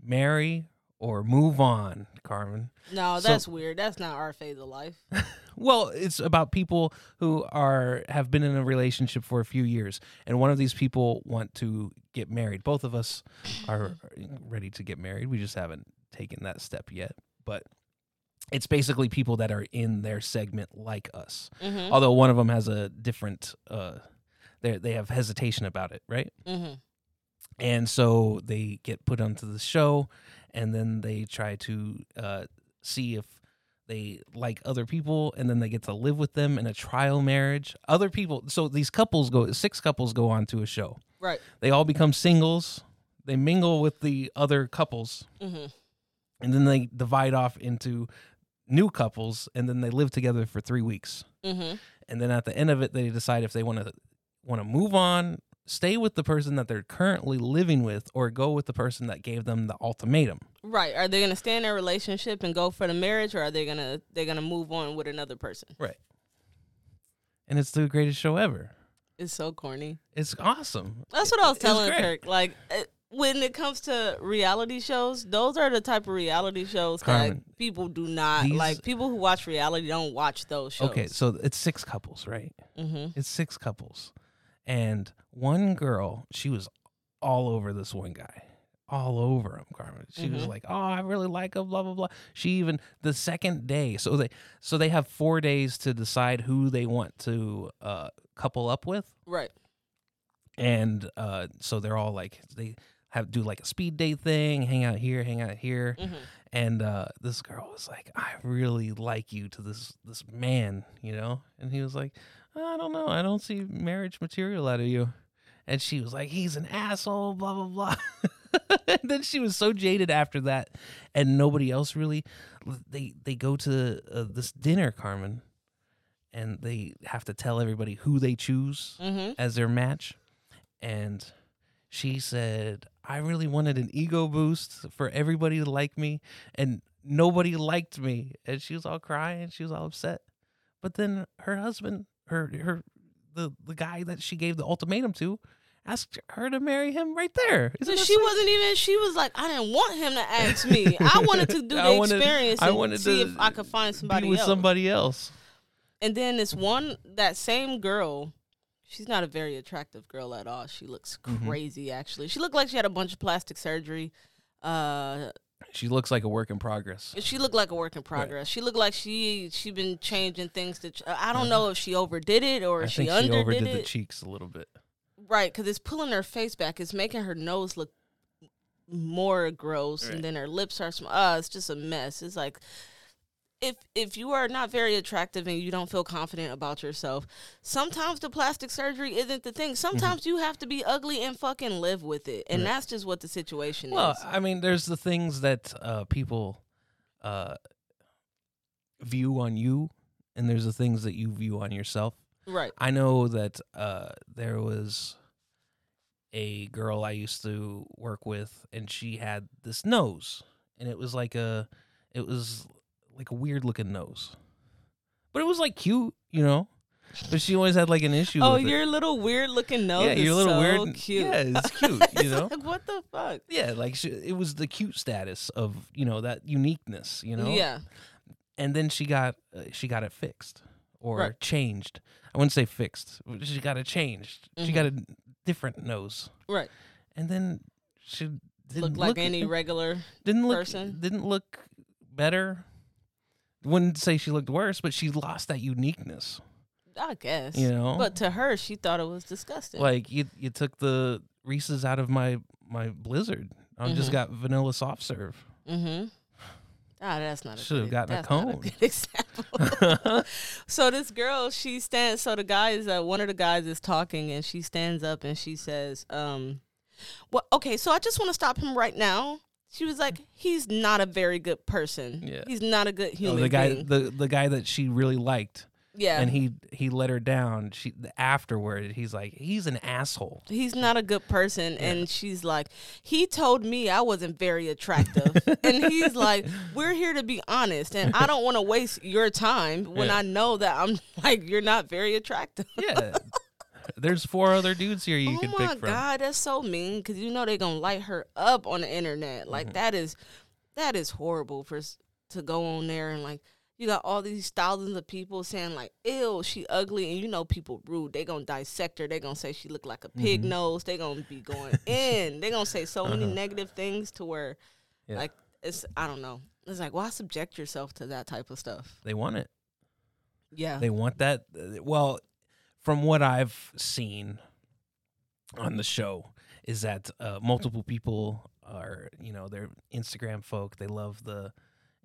Speaker 2: marry or move on, Carmen.
Speaker 3: No,
Speaker 2: So-
Speaker 3: that's weird. That's not our phase of life. *laughs*
Speaker 2: Well, it's about people who are have been in a relationship for a few years, and one of these people want to get married. Both of us are ready to get married. We just haven't taken that step yet. But it's basically people that are in their segment like us.
Speaker 3: Mm-hmm.
Speaker 2: Although one of them has a different, uh, they they have hesitation about it, right?
Speaker 3: Mm-hmm.
Speaker 2: and so they get put onto the show and then they try to uh, see if they like other people and then they get to live with them in a trial marriage other people so these couples go six couples go on to a show
Speaker 3: Right.
Speaker 2: they all become singles they mingle with the other couples
Speaker 3: Mm-hmm.
Speaker 2: and then they divide off into new couples and then they live together for three weeks
Speaker 3: Mm-hmm.
Speaker 2: and then at the end of it they decide if they want to want to move on stay with the person that they're currently living with or go with the person that gave them the ultimatum
Speaker 3: Right. Are they gonna stay in their relationship and go for the marriage, or are they gonna they're gonna move on with another person?
Speaker 2: right and it's the greatest show ever
Speaker 3: It's so corny.
Speaker 2: it's awesome
Speaker 3: That's what I was telling. Kirk. Like it, when it comes to reality shows, those are the type of reality shows
Speaker 2: Carmen,
Speaker 3: that people do not
Speaker 2: these-
Speaker 3: like. People who watch reality don't watch those shows.
Speaker 2: okay so it's six couples right
Speaker 3: Mm-hmm.
Speaker 2: it's six couples and one girl she was all over this one guy all over him carmen. She was
Speaker 3: Mhm.
Speaker 2: like oh i really like him blah blah blah. She even the second day so they so they have four days to decide who they want to uh couple up with.
Speaker 3: Right.
Speaker 2: and uh, so they're all like they have do like a speed date thing, hang out here, hang out here,
Speaker 3: Mhm.
Speaker 2: and uh, this girl was like, "I really like you to this this man," you know, and he was like, "I don't know, I don't see marriage material out of you," and she was like, "He's an asshole," blah blah blah. *laughs* and then she was so jaded after that, and nobody else really. They they go to uh, this dinner, Carmen, and they have to tell everybody who they choose
Speaker 3: Mm-hmm.
Speaker 2: as their match. And she said, I really wanted an ego boost for everybody to like me, and nobody liked me. And she was all crying, she was all upset. But then her husband, her her the the guy that she gave the ultimatum to, asked her to marry him right there.
Speaker 3: So
Speaker 2: Isn't
Speaker 3: she wasn't even. She was like, I didn't want him to ask me. I *laughs* wanted to do the
Speaker 2: I wanted-
Speaker 3: experience
Speaker 2: I
Speaker 3: and
Speaker 2: wanted
Speaker 3: see
Speaker 2: to
Speaker 3: if I could find somebody
Speaker 2: with
Speaker 3: else.
Speaker 2: somebody else.
Speaker 3: And then this one, that same girl, she's not a very attractive girl at all. She looks
Speaker 2: Mhm.
Speaker 3: crazy, actually. She looked like she had a bunch of plastic surgery. Uh,
Speaker 2: She looks like a work in progress.
Speaker 3: she looked like a work in progress. She looked like she she been changing things. To ch- I don't know if she overdid it or
Speaker 2: I
Speaker 3: if she
Speaker 2: think she
Speaker 3: underdid
Speaker 2: overdid
Speaker 3: it.
Speaker 2: the cheeks a little bit.
Speaker 3: Right, because it's pulling her face back. It's making her nose look more gross,
Speaker 2: Right.
Speaker 3: and then her lips are small. Uh, it's just a mess. It's like if if you are not very attractive and you don't feel confident about yourself, sometimes the plastic surgery isn't the thing. Sometimes you have to be ugly and fucking live with it, and
Speaker 2: Right.
Speaker 3: that's just what the situation
Speaker 2: Well,
Speaker 3: is.
Speaker 2: Well, I mean, there's the things that uh, people uh, view on you, and there's the things that you view on yourself.
Speaker 3: Right.
Speaker 2: I know that uh, there was a girl I used to work with, and she had this nose, and it was like a, it was like a weird looking nose, but it was like cute, you know. But she always had like an issue.
Speaker 3: Oh,
Speaker 2: with it.
Speaker 3: your little weird looking nose.
Speaker 2: yeah, your little
Speaker 3: so
Speaker 2: weird,
Speaker 3: cute.
Speaker 2: yeah, it's *laughs* cute, you know.
Speaker 3: like what the fuck?
Speaker 2: Yeah, like she, it was the cute status of you know that uniqueness, you know.
Speaker 3: Yeah.
Speaker 2: And then she got uh, she got it fixed or
Speaker 3: Right.
Speaker 2: changed. I wouldn't say fixed. She got it changed. She
Speaker 3: Mhm.
Speaker 2: got a different nose,
Speaker 3: Right.
Speaker 2: and then she didn't
Speaker 3: Look like
Speaker 2: look-
Speaker 3: any regular.
Speaker 2: didn't look
Speaker 3: person.
Speaker 2: didn't look better. Wouldn't say she looked worse, but she lost that uniqueness.
Speaker 3: I guess.
Speaker 2: You know,
Speaker 3: But to her, she thought it was disgusting.
Speaker 2: like you you took the Reese's out of my my Blizzard. I just
Speaker 3: Mhm.
Speaker 2: got vanilla soft serve.
Speaker 3: mm-hmm. Ah, that's not a
Speaker 2: Should've
Speaker 3: good,
Speaker 2: gotten a cone.
Speaker 3: good *laughs* example. *laughs* so this girl, she stands. So the guy is uh, one of the guys is talking, and she stands up and she says, "Um, well, okay. So I just want to stop him right now." She was like, "He's not a very good person.
Speaker 2: Yeah.
Speaker 3: He's not a good
Speaker 2: Oh,
Speaker 3: human
Speaker 2: the guy
Speaker 3: being."
Speaker 2: the the guy that she really liked.
Speaker 3: yeah,
Speaker 2: and he he let her down. She afterward, he's like, he's an asshole.
Speaker 3: he's not a good person and she's like he told me i wasn't very attractive *laughs* and he's like we're here to be honest and i don't want to waste your time when
Speaker 2: Yeah.
Speaker 3: i know that i'm *laughs* like you're not very attractive
Speaker 2: Yeah, *laughs* there's four other dudes here you
Speaker 3: oh
Speaker 2: can pick from.
Speaker 3: Oh my god that's so mean because you know they're gonna light her up on the internet like
Speaker 2: Mm-hmm.
Speaker 3: that is that is horrible for to go on there and like you got all these thousands of people saying like, "Ew, she ugly," and you know people rude. They gonna dissect her. They gonna say she look like a pig
Speaker 2: Mm-hmm.
Speaker 3: nose. They gonna be going in. They gonna say so many negative things to where,
Speaker 2: Uh-huh. Yeah.
Speaker 3: like, it's I don't know. It's like why subject yourself to that type of stuff?
Speaker 2: They want it.
Speaker 3: Yeah,
Speaker 2: They want that. uh, Well, from what I've seen on the show, is that uh, multiple people are, you know, they're Instagram folk. They love the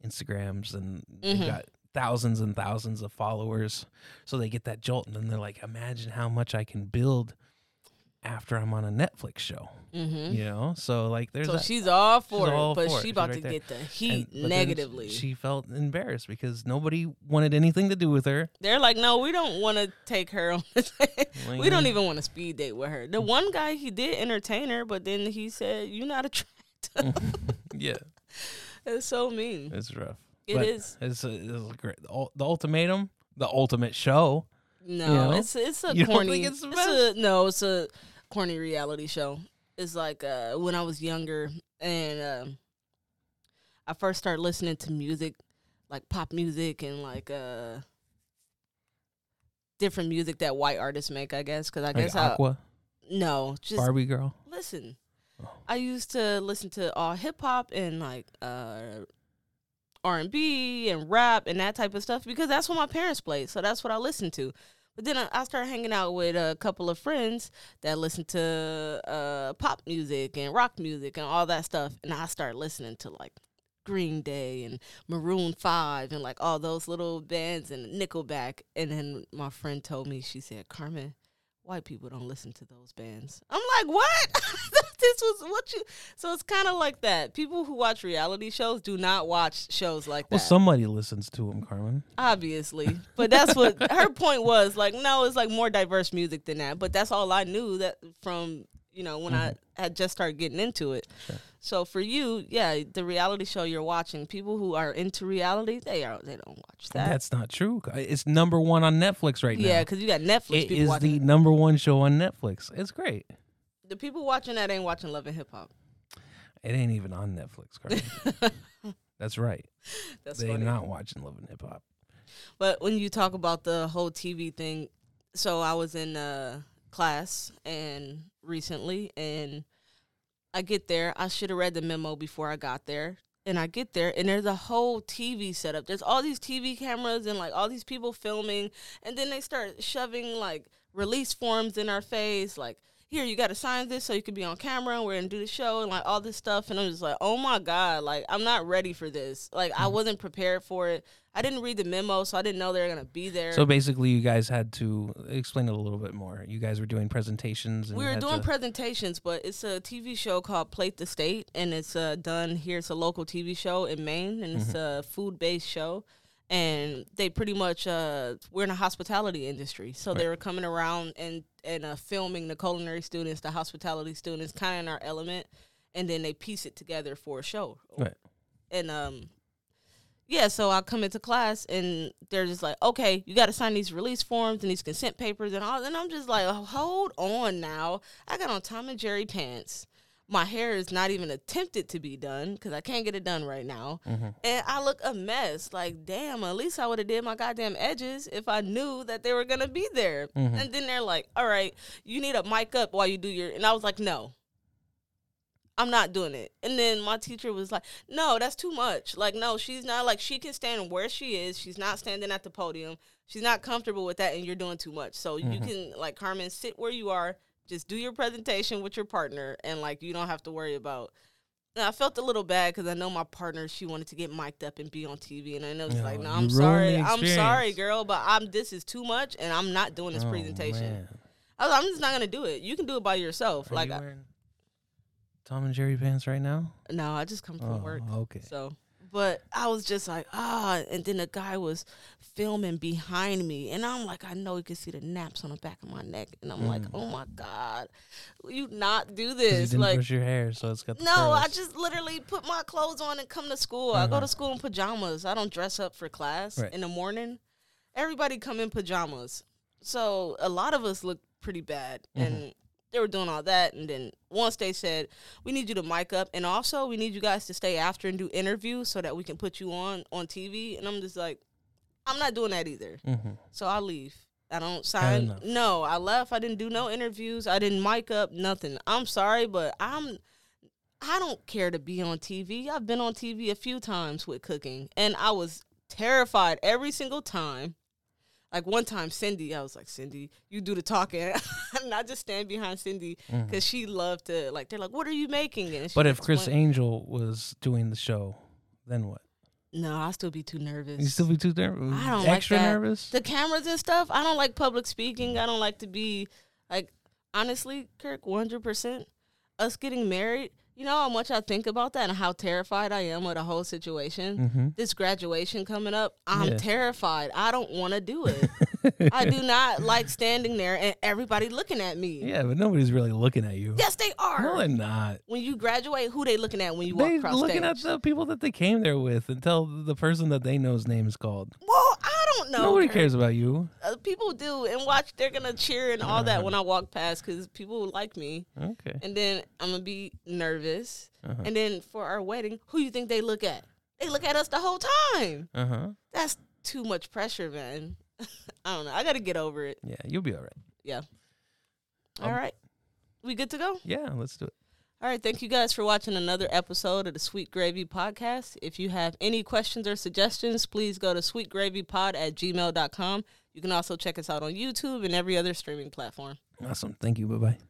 Speaker 2: Instagrams and they've
Speaker 3: Mhm.
Speaker 2: got thousands and thousands of followers. So they get that jolt and then they're like, imagine how much I can build after I'm on a Netflix show.
Speaker 3: mm-hmm.
Speaker 2: You know? So like there's
Speaker 3: So
Speaker 2: that.
Speaker 3: she's all for
Speaker 2: She's
Speaker 3: it,
Speaker 2: all
Speaker 3: but
Speaker 2: for
Speaker 3: she
Speaker 2: She's
Speaker 3: about
Speaker 2: right
Speaker 3: to
Speaker 2: there.
Speaker 3: get the heat
Speaker 2: then
Speaker 3: negatively.
Speaker 2: She felt embarrassed because nobody wanted anything to do with her.
Speaker 3: They're like, no, we don't want to take her on. *laughs* We don't even want to speed date with her. The one guy he did entertain her, but then he said, "You're not attractive." *laughs* *laughs*
Speaker 2: yeah,
Speaker 3: it's so mean.
Speaker 2: it's rough.
Speaker 3: It
Speaker 2: But
Speaker 3: is.
Speaker 2: It's, a, it's a great. The, ultimatum, the ultimate show.
Speaker 3: No,
Speaker 2: know?
Speaker 3: it's it's a
Speaker 2: You don't
Speaker 3: corny.
Speaker 2: think it's the
Speaker 3: a, no, it's a corny reality show. It's like uh, when I was younger and um, I first started listening to music, like pop music and like uh, different music that white artists make. I guess because I
Speaker 2: Like
Speaker 3: guess I,
Speaker 2: Aqua,
Speaker 3: no, just
Speaker 2: Barbie girl.
Speaker 3: listen.
Speaker 2: Oh.
Speaker 3: I used to listen to all hip hop and like uh R and B and rap and that type of stuff because that's what my parents played. So that's what I listened to. But then I, I started hanging out with a couple of friends that listen to uh, pop music and rock music and all that stuff, and I started listening to like Green Day and Maroon Five and like all those little bands and Nickelback. And then my friend told me, she said, Carmen, white people don't listen to those bands. I'm like, what? *laughs* this was what you. So it's kind of like that. People who watch reality shows do not watch shows like
Speaker 2: Well,
Speaker 3: that.
Speaker 2: Well, somebody listens to them, Carmen.
Speaker 3: obviously, *laughs* but that's what her point was. Like, no, it's like more diverse music than that. But that's all I knew that from you know when I mm-hmm. had just started getting into it.
Speaker 2: Sure.
Speaker 3: So for you, yeah, the reality show you're watching, people who are into reality, they are they don't watch that.
Speaker 2: That's not true. It's number one on Netflix right
Speaker 3: yeah,
Speaker 2: now.
Speaker 3: because you got Netflix
Speaker 2: It is the number one show on Netflix. It's great.
Speaker 3: the people watching that ain't watching Love and Hip Hop.
Speaker 2: It ain't even on Netflix. *laughs* That's right.
Speaker 3: That's
Speaker 2: They're not watching Love and Hip Hop.
Speaker 3: But when you talk about the whole TV thing, so I was in a class and recently, and I get there. I should have read the memo before I got there. And I get there, and there's a whole TV setup. There's all these TV cameras and like all these people filming, and then they start shoving like release forms in our face, like here you got to sign this so you can be on camera and we're gonna do the show and like all this stuff. And I'm just like, oh my god, like I'm not ready for this. Like I wasn't prepared for it. I didn't read the memo, so I didn't know they were gonna be there.
Speaker 2: So basically, you guys had to explain it a little bit more. You guys were doing presentations. And
Speaker 3: we were doing
Speaker 2: to-
Speaker 3: presentations, but it's a TV show called Plate the State, and it's uh, done here. It's a local TV show in Maine, and it's a food based show. And they pretty much uh, we're in a hospitality industry, so they were coming around and and uh, filming the culinary students, the hospitality students, kind of in our element, and then they piece it together for a show.
Speaker 2: Right.
Speaker 3: And um, yeah, so I come into class and they're just like, okay, you got to sign these release forms and these consent papers and all. And I'm just like, hold on now. I got on Tom and Jerry pants. My hair is not even attempted to be done because I can't get it done right now. Mm-hmm. And I look a mess. Like, damn, at least I would have did my goddamn edges if I knew that they were going to be there. Mm-hmm. And then they're like, all right, you need a mic up while you do your. And I was like, no. I'm not doing it. And then my teacher was like, "No, that's too much. Like, no, she's not like she can stand where she is. She's not standing at the podium. She's not comfortable with that, and you're doing too much. So mm-hmm. you can like Carmen, sit where you are. Just do your presentation with your partner, and like you don't have to worry about." And I felt a little bad because I know my partner. She wanted to get mic'd up and be on TV, and I know it's
Speaker 2: No,
Speaker 3: like, "No, I'm sorry. I'm sorry, girl, but I'm. This is too much, and I'm not doing this
Speaker 2: Oh,
Speaker 3: presentation.
Speaker 2: man.
Speaker 3: I was, I'm just not gonna do it. You can do it by yourself.
Speaker 2: Are
Speaker 3: like,
Speaker 2: you
Speaker 3: I,
Speaker 2: Tom and Jerry pants right now?
Speaker 3: no, I just come from
Speaker 2: Oh,
Speaker 3: work.
Speaker 2: okay.
Speaker 3: So, but I was just like, ah, and then the guy was filming behind me, and I'm like, I know you can see the naps on the back of my neck, and I'm like, mm. oh my god, will you not do this?
Speaker 2: didn't
Speaker 3: Like,
Speaker 2: brush your hair, so it's got
Speaker 3: no, I just literally put my clothes on and come to school. I go uh-huh. to school in pajamas. I don't dress up for class
Speaker 2: Right.
Speaker 3: in the morning. Everybody come in pajamas, so a lot of us look pretty bad, and mm-hmm. They were doing all that. And then once they said, "We need you to mic up, and also we need you guys to stay after and do interviews so that we can put you on on TV," and I'm just like, I'm not doing that either.
Speaker 2: Mhm.
Speaker 3: So I leave. I don't sign. No, I left. I didn't do no interviews. I didn't mic up nothing. I'm sorry, but I'm. I don't care to be on TV. I've been on TV a few times with cooking, and I was terrified every single time. Like one time, Cindy, I was like, Cindy, you do the talking, *laughs* and I just stand behind Cindy because she loved to like. They're like, "What are you making?" And she
Speaker 2: Mm-hmm. But if
Speaker 3: Criss
Speaker 2: Angel was doing the show, then what?
Speaker 3: no, I'll still be too nervous.
Speaker 2: You still be too nervous?
Speaker 3: I don't
Speaker 2: Extra
Speaker 3: like that.
Speaker 2: nervous?
Speaker 3: The cameras and stuff. I don't like public speaking. I don't like to be like honestly, Kirk, one hundred percent. Us getting married. You know how much I think about that and how terrified I am of the whole situation.
Speaker 2: mm-hmm.
Speaker 3: This graduation coming up, I'm
Speaker 2: Yeah.
Speaker 3: terrified. I don't want to do *laughs* it. I do not like standing there and everybody looking at me.
Speaker 2: Yeah, but nobody's really looking at you.
Speaker 3: Yes, they are.
Speaker 2: No, they're not.
Speaker 3: when you graduate, who they looking at when you walk
Speaker 2: They
Speaker 3: across
Speaker 2: looking
Speaker 3: stage?
Speaker 2: at the people that they came there with until the person that they know's name is called.
Speaker 3: I don't know.
Speaker 2: Nobody
Speaker 3: Kirk.
Speaker 2: cares about you.
Speaker 3: Uh, people do and watch. They're gonna cheer and all that when I walk past because people like me.
Speaker 2: Okay.
Speaker 3: and then I'm gonna be nervous.
Speaker 2: Uh-huh.
Speaker 3: And then for our wedding, who do you think they look at? They look at us the whole time.
Speaker 2: Uh huh.
Speaker 3: That's too much pressure, man. *laughs* I don't know. I gotta get over it.
Speaker 2: Yeah, you'll be all right.
Speaker 3: Yeah.
Speaker 2: Um,
Speaker 3: All right. We good to go?
Speaker 2: Yeah, let's do it.
Speaker 3: All right. Thank you guys for watching another episode of the Sweet Gravy Podcast. If you have any questions or suggestions, please go to sweetgravypod at gmail.com. You can also check us out on YouTube and every other streaming platform.
Speaker 2: Awesome. Thank you. Bye bye.